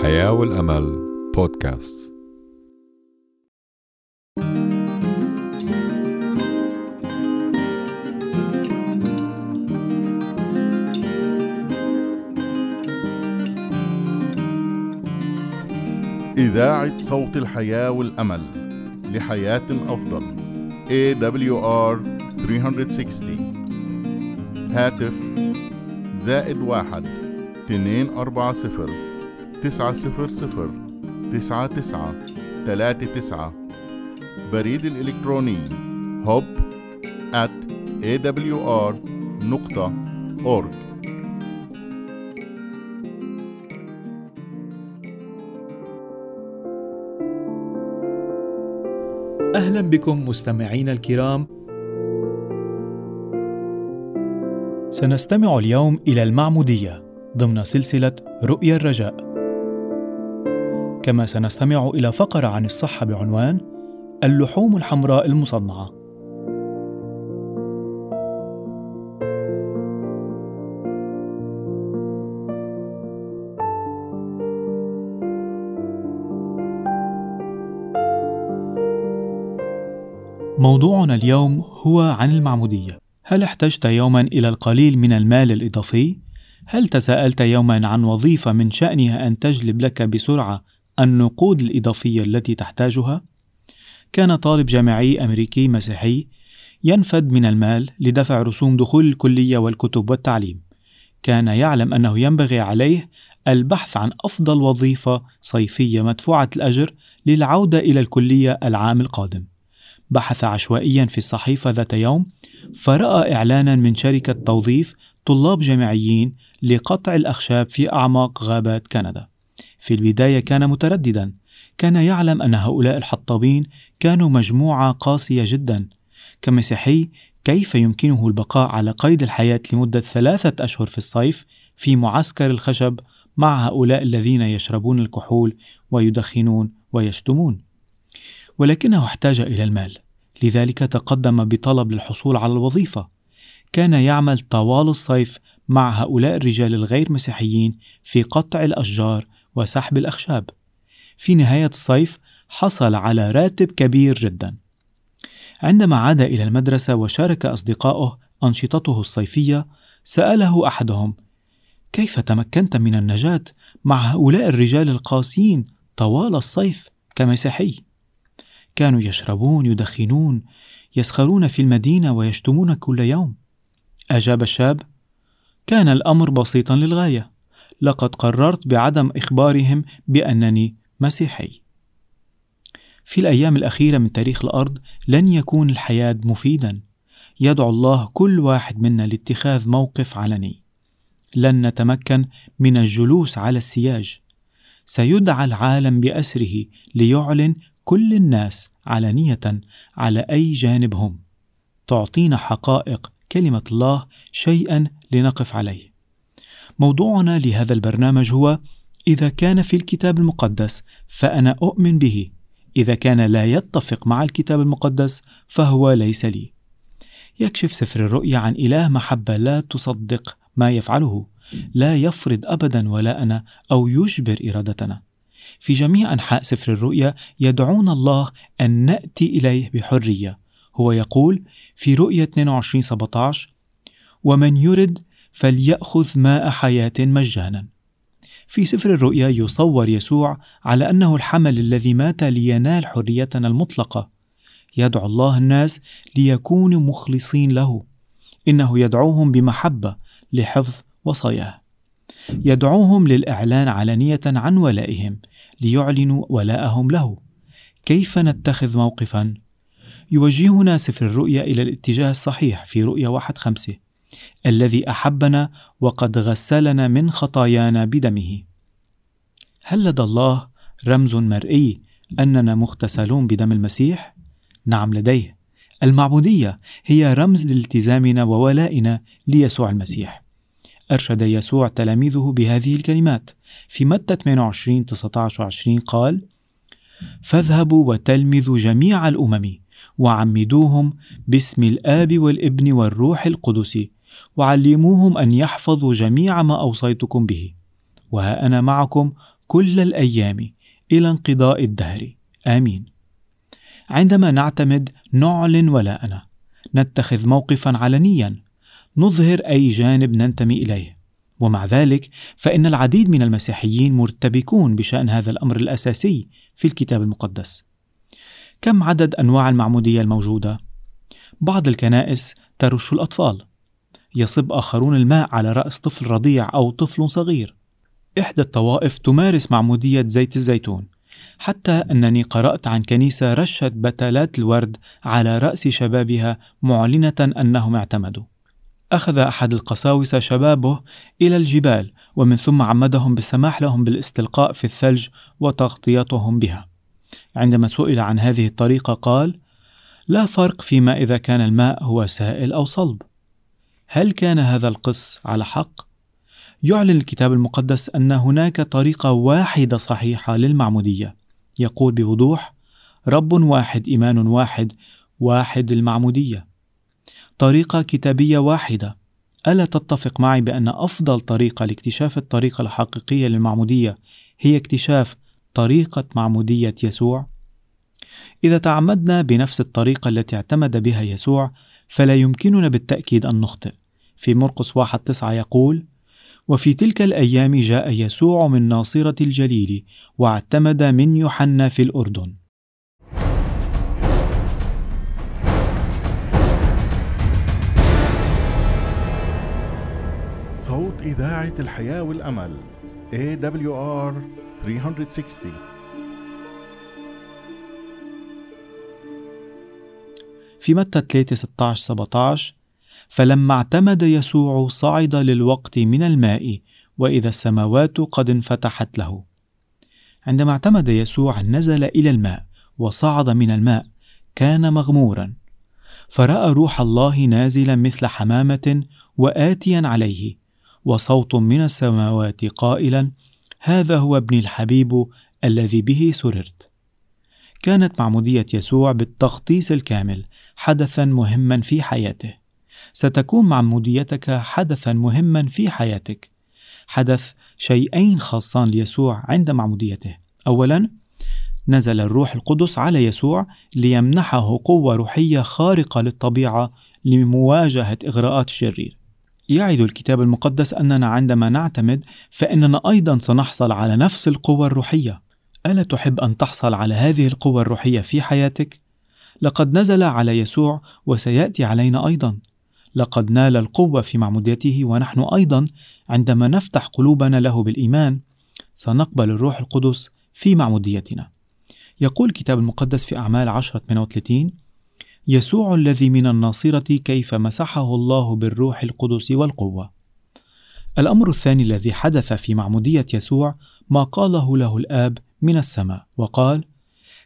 الحياة والأمل بودكاست. إذاعة صوت الحياة والأمل لحياة أفضل. AWR 360 هاتف زائد واحد اتنين أربعة صفر. تسعة صفر صفر تسعة تسعة تلاتة تسعة. بريد الإلكتروني hub at awr نقطة org. أهلا بكم مستمعينا الكرام. سنستمع اليوم إلى المعمودية ضمن سلسلة رؤيا الرجاء. كما سنستمع إلى فقرة عن الصحة بعنوان اللحوم الحمراء المصنعة موضوعنا اليوم هو عن المعمودية هل احتجت يوما إلى القليل من المال الإضافي؟ هل تساءلت يوما عن وظيفة من شأنها أن تجلب لك بسرعة النقود الإضافية التي تحتاجها؟ كان طالب جامعي أمريكي مسيحي ينفد من المال لدفع رسوم دخول الكلية والكتب والتعليم. كان يعلم أنه ينبغي عليه البحث عن أفضل وظيفة صيفية مدفوعة الأجر للعودة إلى الكلية العام القادم. بحث عشوائيا في الصحيفة ذات يوم فرأى إعلانا من شركة توظيف طلاب جامعيين لقطع الأخشاب في أعماق غابات كندا. في البداية كان مترددا، كان يعلم أن هؤلاء الحطابين كانوا مجموعة قاسية جدا. كمسيحي كيف يمكنه البقاء على قيد الحياة لمدة ثلاثة أشهر في الصيف في معسكر الخشب مع هؤلاء الذين يشربون الكحول ويدخنون ويشتمون؟ ولكنه احتاج إلى المال، لذلك تقدم بطلب للحصول على الوظيفة. كان يعمل طوال الصيف مع هؤلاء الرجال الغير مسيحيين في قطع الأشجار وسحب الأخشاب. في نهاية الصيف حصل على راتب كبير جدا. عندما عاد إلى المدرسة وشارك أصدقائه أنشطته الصيفية، سأله أحدهم: كيف تمكنت من النجاة مع هؤلاء الرجال القاسيين طوال الصيف كمسيحي؟ كانوا يشربون يدخنون يسخرون في المدينة ويشتمون كل يوم أجاب الشاب كان الأمر بسيطا للغاية لقد قررت بعدم إخبارهم بأنني مسيحي. في الأيام الأخيرة من تاريخ الأرض لن يكون الحياة مفيدا. يدعو الله كل واحد منا لاتخاذ موقف علني. لن نتمكن من الجلوس على السياج. سيدعى العالم بأسره ليعلن كل الناس علانية على أي جانب هم تعطينا حقائق كلمة الله شيئا لنقف عليه. موضوعنا لهذا البرنامج هو إذا كان في الكتاب المقدس فأنا أؤمن به. إذا كان لا يتفق مع الكتاب المقدس فهو ليس لي. يكشف سفر الرؤيا عن إله محبة لا تصدق ما يفعله لا يفرض أبدا ولاءنا أو يجبر إرادتنا. في جميع أنحاء سفر الرؤيا يدعون الله أن نأتي إليه بحرية. هو يقول في رؤية 22 17 ومن يرد فليأخذ ماء حياة مجانا. في سفر الرؤيا يصور يسوع على أنه الحمل الذي مات لينال حريتنا المطلقة. يدعو الله الناس ليكونوا مخلصين له. إنه يدعوهم بمحبة لحفظ وصاياه. يدعوهم للإعلان علانية عن ولائهم ليعلنوا ولاءهم له. كيف نتخذ موقفا؟ يوجهنا سفر الرؤيا إلى الاتجاه الصحيح في رؤيا واحد خمسة. الذي أحبنا وقد غسلنا من خطايانا بدمه. هل لدى الله رمز مرئي أننا مغتسلون بدم المسيح؟ نعم لديه. المعبودية هي رمز لالتزامنا وولائنا ليسوع المسيح. أرشد يسوع تلاميذه بهذه الكلمات. في متى 28 19 20 قال فاذهبوا وتلمذوا جميع الأمم وعمدوهم باسم الآب والابن والروح القدس وعلموهم أن يحفظوا جميع ما أوصيتكم به. وها أنا معكم كل الأيام إلى انقضاء الدهر. آمين. عندما نعتمد نعلن ولاءنا نتخذ موقفا علنيا. نظهر أي جانب ننتمي إليه. ومع ذلك فإن العديد من المسيحيين مرتبكون بشأن هذا الأمر الأساسي في الكتاب المقدس. كم عدد أنواع المعمودية الموجودة؟ بعض الكنائس ترش الأطفال. يصب آخرون الماء على رأس طفل رضيع أو طفل صغير. إحدى الطوائف تمارس معمودية زيت الزيتون حتى أنني قرأت عن كنيسة رشت بتلات الورد على رأس شبابها معلنة أنهم اعتمدوا. أخذ أحد القساوسة شبابه إلى الجبال ومن ثم عمدهم بالسماح لهم بالاستلقاء في الثلج وتغطيتهم بها. عندما سئل عن هذه الطريقة قال لا فرق فيما إذا كان الماء هو سائل أو صلب. هل كان هذا القس على حق؟ يعلن الكتاب المقدس أن هناك طريقة واحدة صحيحة للمعمودية يقول بوضوح رب واحد إيمان واحد واحد المعمودية طريقة كتابية واحدة ألا تتفق معي بأن أفضل طريقة لاكتشاف الطريقة الحقيقية للمعمودية هي اكتشاف طريقة معمودية يسوع؟ إذا تعمدنا بنفس الطريقة التي اعتمد بها يسوع فلا يمكننا بالتأكيد أن نخطئ. في مرقس واحد تسعة يقول وفي تلك الأيام جاء يسوع من ناصرة الجليل واعتمد من يوحنا في الأردن. صوت إذاعة الحياة والأمل AWR 360 في متى 3 16 17 فلما اعتمد يسوع صعد للوقت من الماء وإذا السماوات قد انفتحت له. عندما اعتمد يسوع نزل إلى الماء وصعد من الماء كان مغمورا. فرأى روح الله نازلا مثل حمامة وآتيا عليه وصوت من السماوات قائلا هذا هو ابني الحبيب الذي به سررت. كانت معمودية يسوع بالتغطيس الكامل حدثا مهما في حياته. ستكون معموديتك حدثا مهما في حياتك. حدث شيئين خاصان ليسوع عند معموديته. اولا نزل الروح القدس على يسوع ليمنحه قوة روحية خارقة للطبيعة لمواجهة إغراءات الشرير. يعد الكتاب المقدس أننا عندما نعتمد فإننا أيضا سنحصل على نفس القوة الروحية. ألا تحب أن تحصل على هذه القوة الروحية في حياتك لقد نزل على يسوع وسيأتي علينا أيضا لقد نال القوة في معموديته ونحن أيضا عندما نفتح قلوبنا له بالإيمان سنقبل الروح القدس في معموديتنا. يقول الكتاب المقدس في أعمال 10 38 يسوع الذي من الناصرة كيف مسحه الله بالروح القدس والقوة. الأمر الثاني الذي حدث في معمودية يسوع ما قاله له الآب من السماء وقال: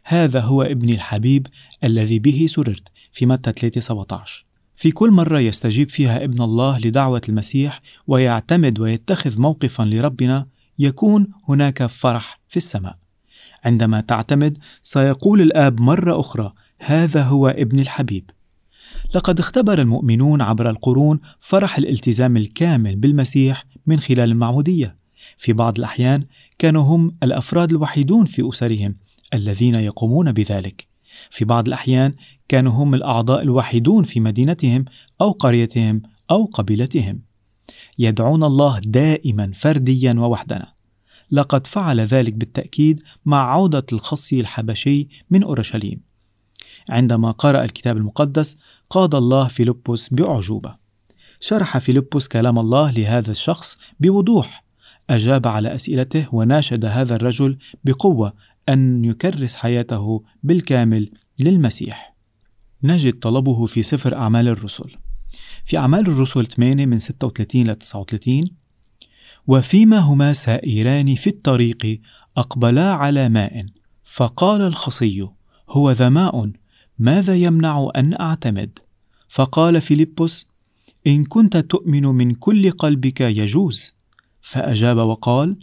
هذا هو ابني الحبيب الذي به سررت في متى 3 17 في كل مرة يستجيب فيها ابن الله لدعوة المسيح ويعتمد ويتخذ موقفا لربنا يكون هناك فرح في السماء. عندما تعتمد سيقول الآب مرة أخرى: هذا هو ابن الحبيب. لقد اختبر المؤمنون عبر القرون فرح الالتزام الكامل بالمسيح من خلال المعمودية. في بعض الأحيان كانوا هم الأفراد الوحيدون في أسرهم الذين يقومون بذلك. في بعض الأحيان كانوا هم الأعضاء الوحيدون في مدينتهم أو قريتهم أو قبيلتهم. يدعون الله دائما فرديا ووحدنا. لقد فعل ذلك بالتأكيد مع عودة الخصي الحبشي من أورشليم. عندما قرأ الكتاب المقدس قاد الله فيلبس بأعجوبة. شرح فيلبس كلام الله لهذا الشخص بوضوح. أجاب على أسئلته وناشد هذا الرجل بقوة أن يكرس حياته بالكامل للمسيح. نجد طلبه في سفر أعمال الرسل. في أعمال الرسل 8 من 36 ل 39 وفيما هما سائران في الطريق أقبلا على ماء فقال الخصي هو ذا ماء ماذا يمنع أن أعتمد؟ فقال فيلبس إن كنت تؤمن من كل قلبك يجوز فأجاب وقال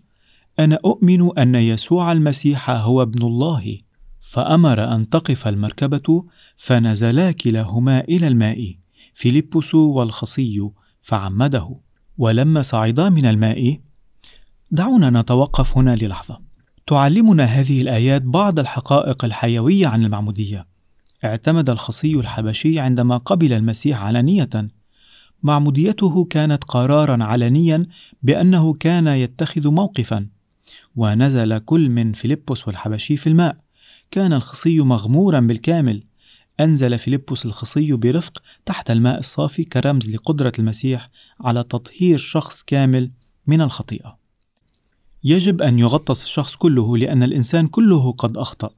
أنا أؤمن أن يسوع المسيح هو ابن الله فأمر أن تقف المركبة فنزلا كلاهما إلى الماء فيلبس والخصي فعمده ولما صعدا من الماء دعونا نتوقف هنا للحظة تعلمنا هذه الآيات بعض الحقائق الحيوية عن المعمودية. اعتمد الخصي الحبشي عندما قبل المسيح علانية. معموديته كانت قرارا علنيا بأنه كان يتخذ موقفا. ونزل كل من فيلبس والحبشي في الماء. كان الخصي مغمورا بالكامل. أنزل فيلبس الخصي برفق تحت الماء الصافي كرمز لقدرة المسيح على تطهير شخص كامل من الخطيئة. يجب أن يغطس الشخص كله لأن الإنسان كله قد أخطأ.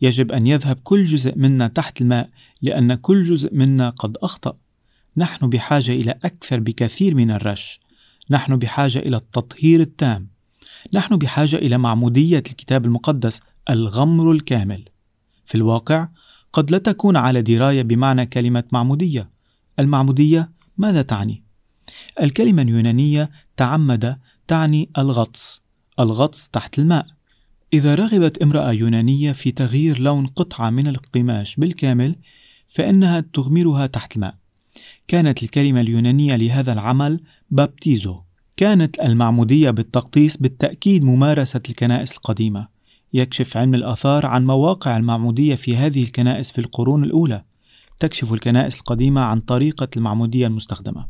يجب أن يذهب كل جزء منا تحت الماء لأن كل جزء منا قد أخطأ. نحن بحاجة إلى أكثر بكثير من الرش. نحن بحاجة إلى التطهير التام. نحن بحاجة إلى معمودية الكتاب المقدس الغمر الكامل. في الواقع قد لا تكون على دراية بمعنى كلمة معمودية. المعمودية ماذا تعني؟ الكلمة اليونانية تعمد تعني الغطس الغطس تحت الماء إذا رغبت امرأة يونانية في تغيير لون قطعة من القماش بالكامل فإنها تغمرها تحت الماء كانت الكلمة اليونانية لهذا العمل بابتيزو. كانت المعمودية بالتقطيس بالتأكيد ممارسة الكنائس القديمة. يكشف علم الآثار عن مواقع المعمودية في هذه الكنائس في القرون الأولى. تكشف الكنائس القديمة عن طريقة المعمودية المستخدمة.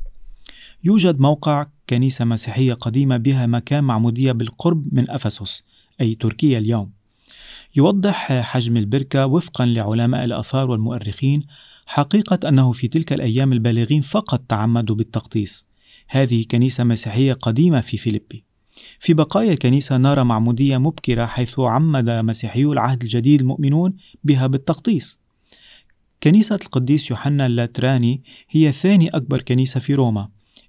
يوجد موقع كنيسة مسيحية قديمة بها مكان معمودية بالقرب من أفسس أي تركيا اليوم. يوضح حجم البركة وفقا لعلماء الآثار والمؤرخين حقيقة أنه في تلك الأيام البالغين فقط تعمدوا بالتقطيس هذه كنيسة مسيحية قديمة في فيليبي. في بقايا الكنيسة نرى معمودية مبكرة حيث عمد مسيحيو العهد الجديد المؤمنون بها بالتقطيس كنيسة القديس يوحنا اللاتراني هي ثاني أكبر كنيسة في روما.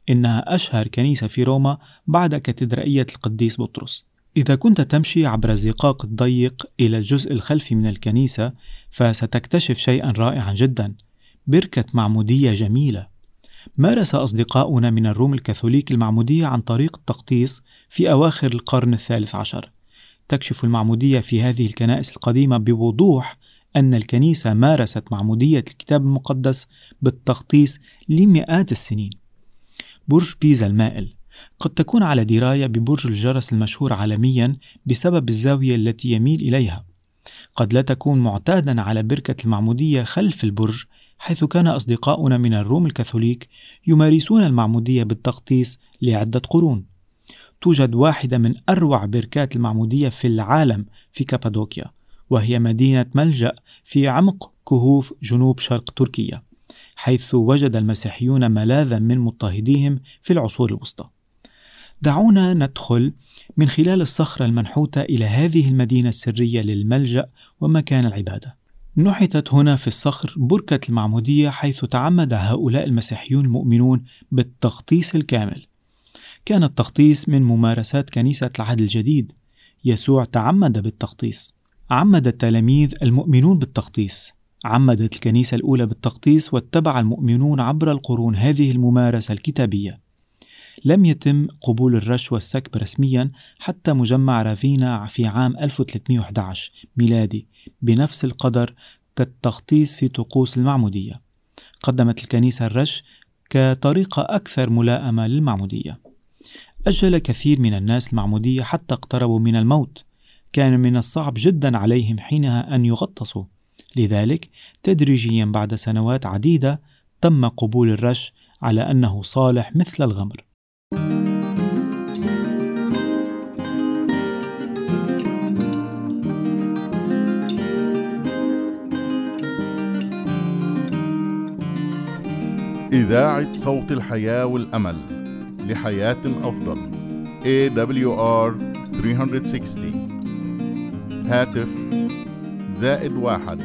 إنها أشهر كنيسة في روما بعد كاتدرائية القديس بطرس. إذا كنت تمشي عبر الزقاق الضيق إلى الجزء الخلفي من الكنيسة فستكتشف شيئا رائعا جدا بركة معمودية جميلة. مارس أصدقاؤنا من الروم الكاثوليك المعمودية عن طريق التقطيس في أواخر القرن الثالث عشر. تكشف المعمودية في هذه الكنائس القديمة بوضوح أن الكنيسة مارست معمودية الكتاب المقدس بالتقطيس لمئات السنين. برج بيزا المائل. قد تكون على دراية ببرج الجرس المشهور عالميا بسبب الزاوية التي يميل إليها قد لا تكون معتادا على بركة المعمودية خلف البرج حيث كان أصدقاؤنا من الروم الكاثوليك يمارسون المعمودية بالتغطيس لعدة قرون توجد واحدة من أروع بركات المعمودية في العالم في كابادوكيا وهي مدينة ملجأ في عمق كهوف جنوب شرق تركيا حيث وجد المسيحيون ملاذا من مضطهديهم في العصور الوسطى. دعونا ندخل من خلال الصخرة المنحوتة إلى هذه المدينة السرية للملجأ ومكان العبادة. نحتت هنا في الصخر بركة المعمودية حيث تعمد هؤلاء المسيحيون المؤمنون بالتغطيس الكامل. كان التغطيس من ممارسات كنيسة العهد الجديد. يسوع تعمد بالتغطيس. عمد التلاميذ المؤمنون بالتغطيس عمدت الكنيسة الأولى بالتقطيس واتبع المؤمنون عبر القرون هذه الممارسة الكتابية. لم يتم قبول الرش والسكب رسميا حتى مجمع رافينا في عام 1311 ميلادي بنفس القدر كالتغطيس في طقوس المعمودية. قدمت الكنيسة الرش كطريقة أكثر ملائمة للمعمودية. أجل كثير من الناس المعمودية حتى اقتربوا من الموت. كان من الصعب جدا عليهم حينها أن يغطسوا لذلك تدريجيا بعد سنوات عديدة تم قبول الرش على أنه صالح مثل الغمر إذاعة صوت الحياة والأمل لحياة أفضل AWR 360 هاتف زائد واحد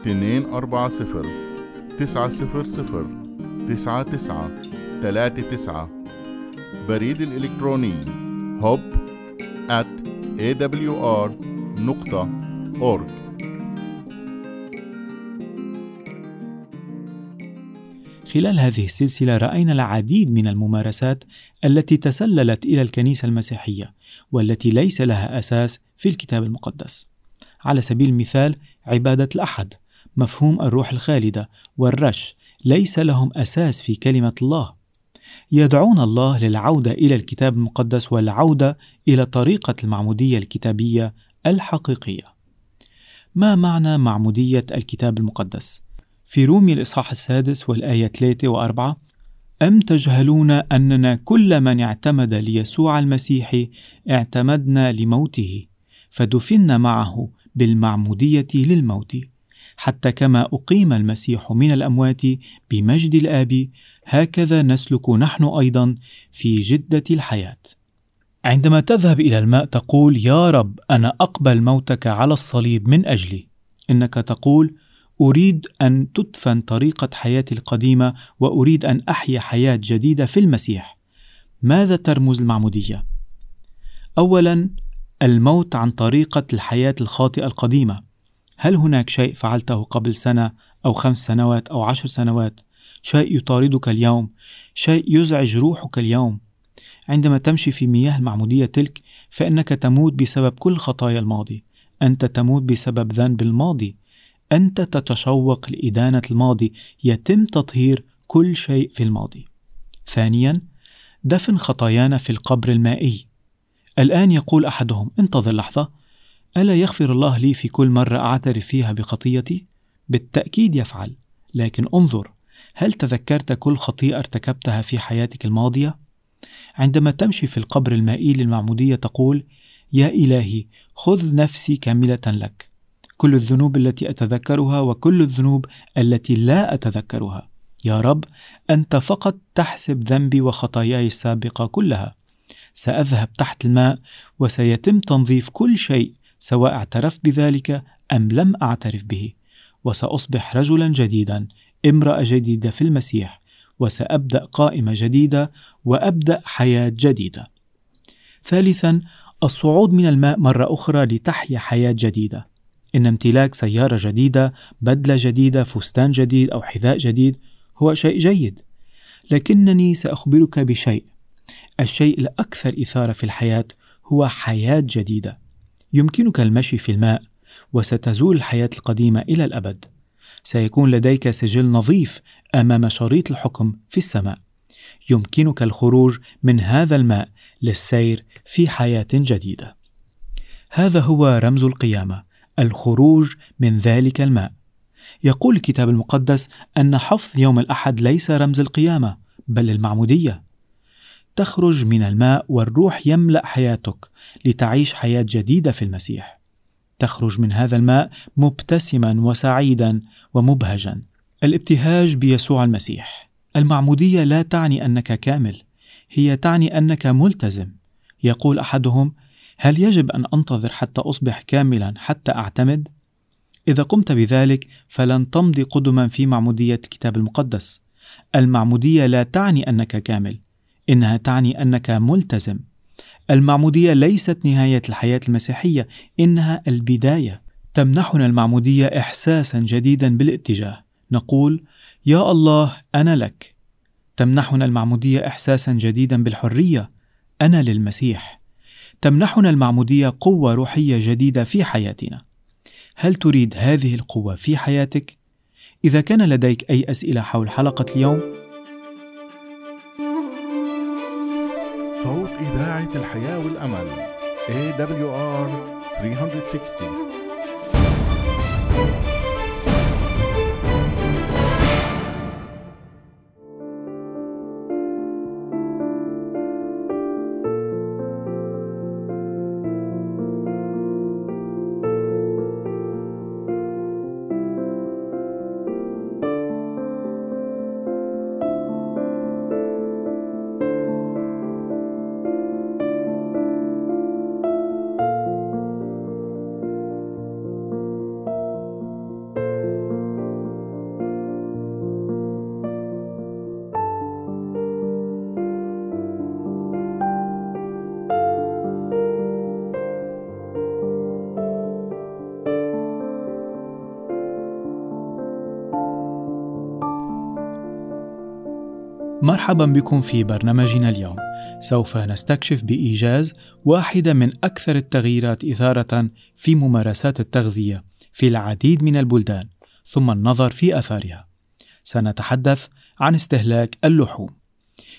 اتنين أربعة صفر تسعة صفر صفر تسعة تسعة تلاتة تسعة. بريد الإلكتروني هوب at awr خلال هذه السلسلة رأينا العديد من الممارسات التي تسللت إلى الكنيسة المسيحية والتي ليس لها أساس في الكتاب المقدس. على سبيل المثال عبادة الأحد مفهوم الروح الخالدة والرش ليس لهم أساس في كلمة الله. يدعون الله للعودة إلى الكتاب المقدس والعودة إلى طريقة المعمودية الكتابية الحقيقية. ما معنى معمودية الكتاب المقدس؟ في رومي الإصحاح السادس والآية 3 و4 أم تجهلون أننا كل من اعتمد ليسوع المسيح اعتمدنا لموته فدفنا معه بالمعمودية للموت حتى كما أقيم المسيح من الأموات بمجد الآب هكذا نسلك نحن أيضا في جدة الحياة. عندما تذهب إلى الماء تقول: يا رب أنا أقبل موتك على الصليب من أجلي. إنك تقول: أريد أن تدفن طريقة حياتي القديمة وأريد أن أحيا حياة جديدة في المسيح. ماذا ترمز المعمودية؟ أولاً الموت عن طريقة الحياة الخاطئة القديمة. هل هناك شيء فعلته قبل سنة أو خمس سنوات أو عشر سنوات شيء يطاردك اليوم شيء يزعج روحك اليوم عندما تمشي في مياه المعمودية تلك فإنك تموت بسبب كل خطايا الماضي أنت تموت بسبب ذنب الماضي أنت تتشوق لإدانة الماضي يتم تطهير كل شيء في الماضي ثانيا دفن خطايانا في القبر المائي الآن يقول أحدهم انتظر لحظة ألا يغفر الله لي في كل مرة أعترف فيها بخطيتي؟ بالتأكيد يفعل، لكن انظر، هل تذكرت كل خطيئة ارتكبتها في حياتك الماضية؟ عندما تمشي في القبر المائي للمعمودية تقول: يا إلهي خذ نفسي كاملة لك. كل الذنوب التي أتذكرها وكل الذنوب التي لا أتذكرها. يا رب أنت فقط تحسب ذنبي وخطاياي السابقة كلها. سأذهب تحت الماء وسيتم تنظيف كل شيء سواء اعترفت بذلك أم لم أعترف به وسأصبح رجلا جديدا امرأة جديدة في المسيح وسأبدأ قائمة جديدة وأبدأ حياة جديدة ثالثا الصعود من الماء مرة أخرى لتحيا حياة جديدة إن امتلاك سيارة جديدة، بدلة جديدة، فستان جديد أو حذاء جديد هو شيء جيد، لكنني سأخبرك بشيء، الشيء الأكثر إثارة في الحياة هو حياة جديدة. يمكنك المشي في الماء وستزول الحياة القديمة إلى الأبد. سيكون لديك سجل نظيف أمام شريط الحكم في السماء. يمكنك الخروج من هذا الماء للسير في حياة جديدة. هذا هو رمز القيامة، الخروج من ذلك الماء. يقول الكتاب المقدس أن حفظ يوم الأحد ليس رمز القيامة، بل المعمودية. تخرج من الماء والروح يملأ حياتك لتعيش حياة جديدة في المسيح تخرج من هذا الماء مبتسما وسعيدا ومبهجا الابتهاج بيسوع المسيح المعمودية لا تعني أنك كامل هي تعني أنك ملتزم يقول أحدهم هل يجب أن أنتظر حتى أصبح كاملا حتى أعتمد إذا قمت بذلك فلن تمضي قدما في معمودية الكتاب المقدس المعمودية لا تعني أنك كامل إنها تعني أنك ملتزم. المعمودية ليست نهاية الحياة المسيحية، إنها البداية. تمنحنا المعمودية إحساسا جديدا بالاتجاه. نقول: يا الله أنا لك. تمنحنا المعمودية إحساسا جديدا بالحرية. أنا للمسيح. تمنحنا المعمودية قوة روحية جديدة في حياتنا. هل تريد هذه القوة في حياتك؟ إذا كان لديك أي أسئلة حول حلقة اليوم، صوت إذاعة الحياة والأمل AWR 360，مرحبا بكم في برنامجنا اليوم. سوف نستكشف بإيجاز واحدة من أكثر التغييرات إثارة في ممارسات التغذية في العديد من البلدان، ثم النظر في آثارها. سنتحدث عن استهلاك اللحوم.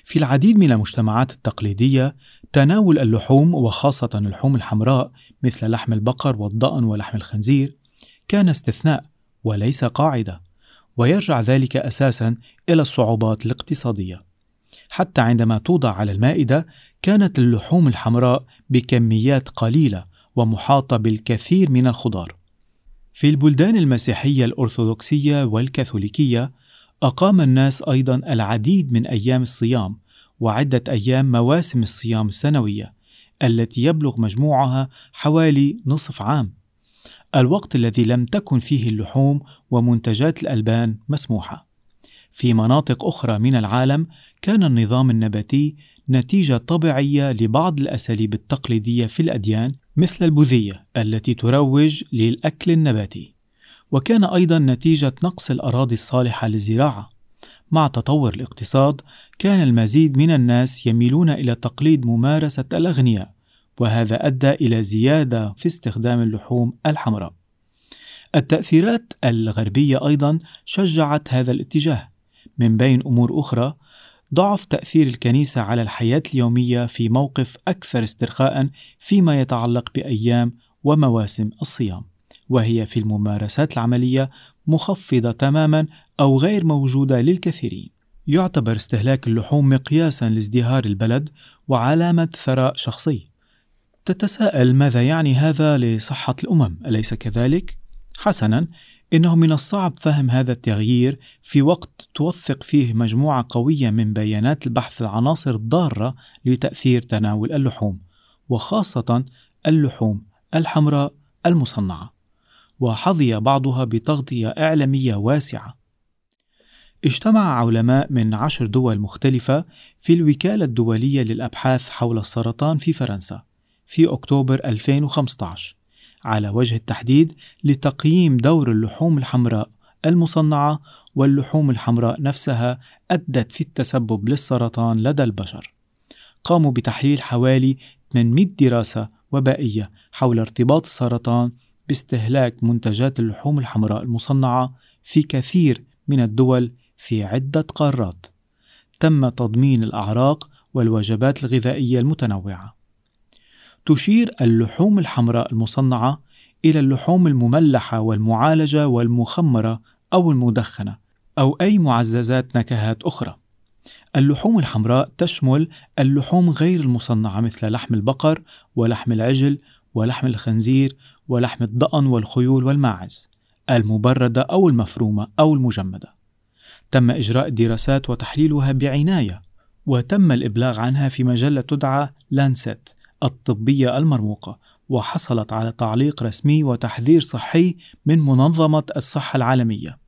في العديد من المجتمعات التقليدية تناول اللحوم وخاصة اللحوم الحمراء مثل لحم البقر والضأن ولحم الخنزير كان استثناء وليس قاعدة ويرجع ذلك أساسا إلى الصعوبات الاقتصادية. حتى عندما توضع على المائدة كانت اللحوم الحمراء بكميات قليلة ومحاطة بالكثير من الخضار. في البلدان المسيحية الأرثوذكسية والكاثوليكية أقام الناس أيضا العديد من أيام الصيام وعدة أيام مواسم الصيام السنوية التي يبلغ مجموعها حوالي نصف عام. الوقت الذي لم تكن فيه اللحوم ومنتجات الألبان مسموحة. في مناطق أخرى من العالم كان النظام النباتي نتيجة طبيعية لبعض الأساليب التقليدية في الأديان مثل البوذية التي تروج للأكل النباتي. وكان أيضا نتيجة نقص الأراضي الصالحة للزراعة. مع تطور الاقتصاد كان المزيد من الناس يميلون إلى تقليد ممارسة الأغنياء. وهذا أدى إلى زيادة في استخدام اللحوم الحمراء التأثيرات الغربية أيضا شجعت هذا الاتجاه من بين أمور أخرى ضعف تأثير الكنيسة على الحياة اليومية في موقف أكثر استرخاء فيما يتعلق بأيام ومواسم الصيام وهي في الممارسات العملية مخفضة تماما أو غير موجودة للكثيرين. يعتبر استهلاك اللحوم مقياسا لازدهار البلد وعلامة ثراء شخصي. تتساءل ماذا يعني هذا لصحة الأمم، أليس كذلك؟ حسنا، إنه من الصعب فهم هذا التغيير في وقت توثق فيه مجموعة قوية من بيانات البحث العناصر الضارة لتأثير تناول اللحوم، وخاصة اللحوم الحمراء المصنعة. وحظي بعضها بتغطية إعلامية واسعة. اجتمع علماء من عشر دول مختلفة في الوكالة الدولية للأبحاث حول السرطان في فرنسا في أكتوبر 2015 على وجه التحديد لتقييم دور اللحوم الحمراء المصنعة واللحوم الحمراء نفسها أدت في التسبب للسرطان لدى البشر. قاموا بتحليل حوالي 800 دراسة وبائية حول ارتباط السرطان باستهلاك منتجات اللحوم الحمراء المصنعة في كثير من الدول في عدة قارات. تم تضمين الأعراق والوجبات الغذائية المتنوعة. تشير اللحوم الحمراء المصنعة إلى اللحوم المملحة والمعالجة والمخمرة أو المدخنة أو أي معززات نكهات أخرى. اللحوم الحمراء تشمل اللحوم غير المصنعة مثل لحم البقر ولحم العجل ولحم الخنزير ولحم الضأن والخيول والماعز المبردة أو المفرومة أو المجمدة. تم إجراء الدراسات وتحليلها بعناية، وتم الإبلاغ عنها في مجلة تدعى لانست الطبية المرموقة، وحصلت على تعليق رسمي وتحذير صحي من منظمة الصحة العالمية.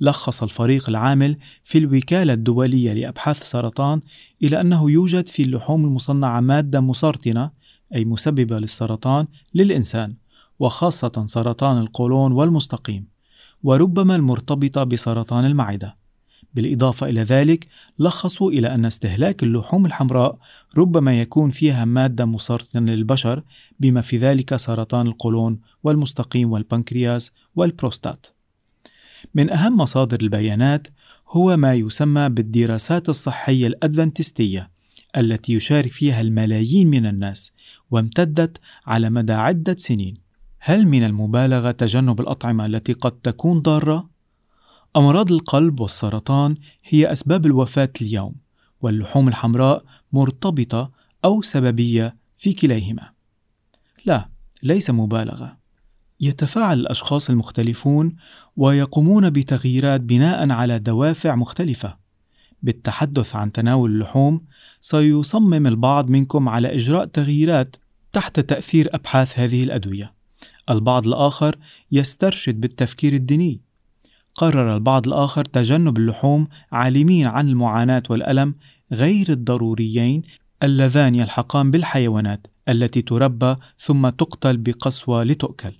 لخص الفريق العامل في الوكالة الدولية لأبحاث السرطان إلى أنه يوجد في اللحوم المصنعة مادة مسرطنة أي مسببة للسرطان للإنسان وخاصة سرطان القولون والمستقيم وربما المرتبطة بسرطان المعدة بالإضافة إلى ذلك لخصوا إلى أن استهلاك اللحوم الحمراء ربما يكون فيها مادة مسرطنة للبشر بما في ذلك سرطان القولون والمستقيم والبنكرياس والبروستات من أهم مصادر البيانات هو ما يسمى بالدراسات الصحية الأدفنتستية التي يشارك فيها الملايين من الناس وامتدت على مدى عدة سنين هل من المبالغة تجنب الأطعمة التي قد تكون ضارة؟ أمراض القلب والسرطان هي أسباب الوفاة اليوم، واللحوم الحمراء مرتبطة أو سببية في كليهما. لا، ليس مبالغة. يتفاعل الأشخاص المختلفون ويقومون بتغييرات بناء على دوافع مختلفة. بالتحدث عن تناول اللحوم، سيصمم البعض منكم على إجراء تغييرات تحت تأثير أبحاث هذه الأدوية. البعض الآخر يسترشد بالتفكير الديني قرر البعض الآخر تجنب اللحوم عالمين عن المعاناة والألم غير الضروريين اللذان يلحقان بالحيوانات التي تربى ثم تقتل بقسوة لتؤكل.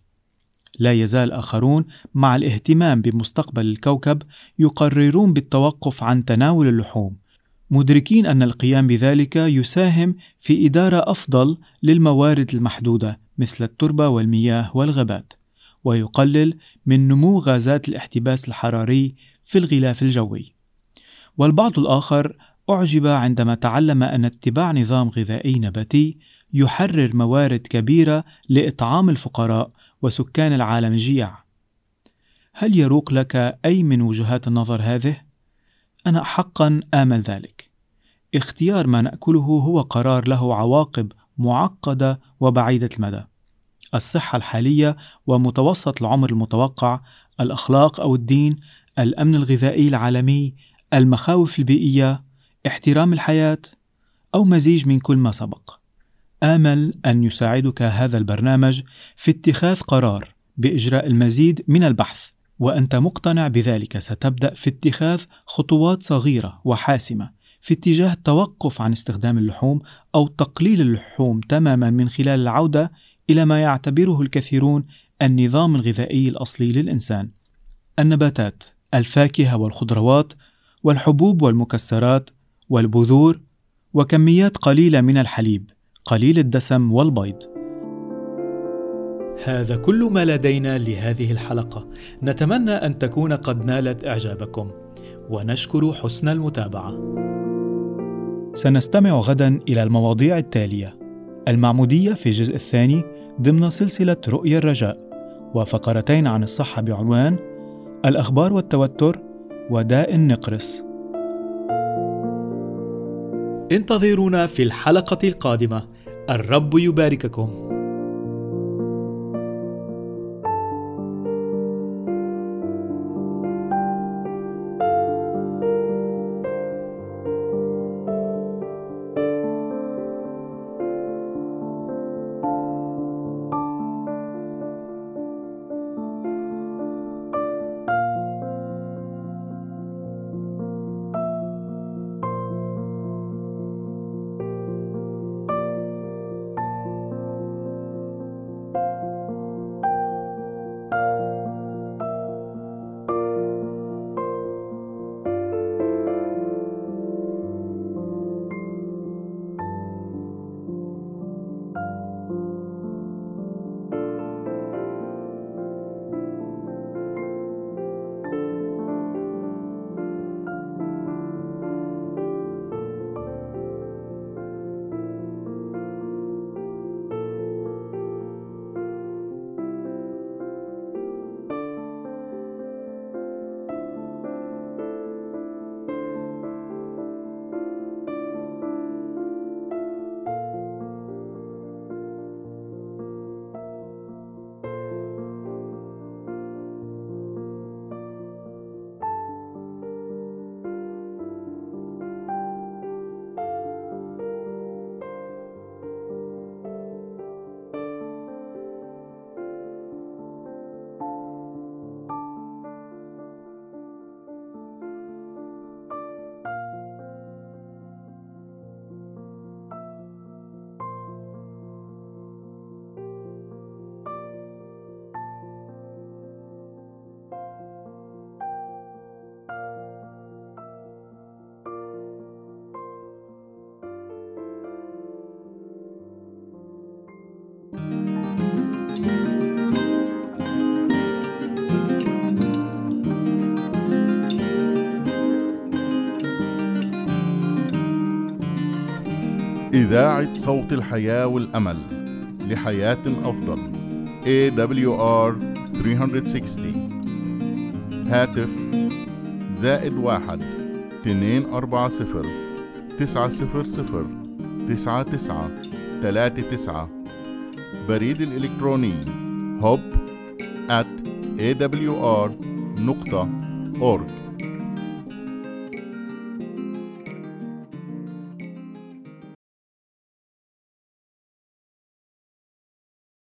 لا يزال آخرون مع الاهتمام بمستقبل الكوكب يقررون بالتوقف عن تناول اللحوم، مدركين أن القيام بذلك يساهم في إدارة أفضل للموارد المحدودة مثل التربة والمياه والغابات ويقلل من نمو غازات الاحتباس الحراري في الغلاف الجوي والبعض الآخر أعجب عندما تعلم أن اتباع نظام غذائي نباتي يحرر موارد كبيرة لإطعام الفقراء وسكان العالم الجياع. هل يروق لك أي من وجهات النظر هذه؟ أنا حقا آمل ذلك. اختيار ما نأكله هو قرار له عواقب معقدة وبعيدة المدى الصحة الحالية ومتوسط العمر المتوقع الأخلاق أو الدين الأمن الغذائي العالمي المخاوف البيئية احترام الحياة أو مزيج من كل ما سبق. آمل أن يساعدك هذا البرنامج في اتخاذ قرار بإجراء المزيد من البحث وأنت مقتنع بذلك. ستبدأ في اتخاذ خطوات صغيرة وحاسمة في اتجاه التوقف عن استخدام اللحوم أو تقليل اللحوم تماما من خلال العودة إلى ما يعتبره الكثيرون النظام الغذائي الأصلي للإنسان النباتات الفاكهة والخضروات والحبوب والمكسرات والبذور وكميات قليلة من الحليب قليل الدسم والبيض. هذا كل ما لدينا لهذه الحلقة. نتمنى أن تكون قد نالت إعجابكم. ونشكر حسن المتابعة. سنستمع غدا إلى المواضيع التالية: المعمودية في الجزء الثاني ضمن سلسلة رؤيا الرجاء، وفقرتين عن الصحة بعنوان الأخبار والتوتر وداء النقرس. انتظرونا في الحلقة القادمة. الرب يبارككم. إذاعة صوت الحياة والأمل لحياة أفضل. AWR 360 هاتف زائد واحد اثنين أربعة صفر تسعة صفر صفر تسعة تسعة ثلاثة تسعة. بريد الإلكتروني hub at awr نقطة org.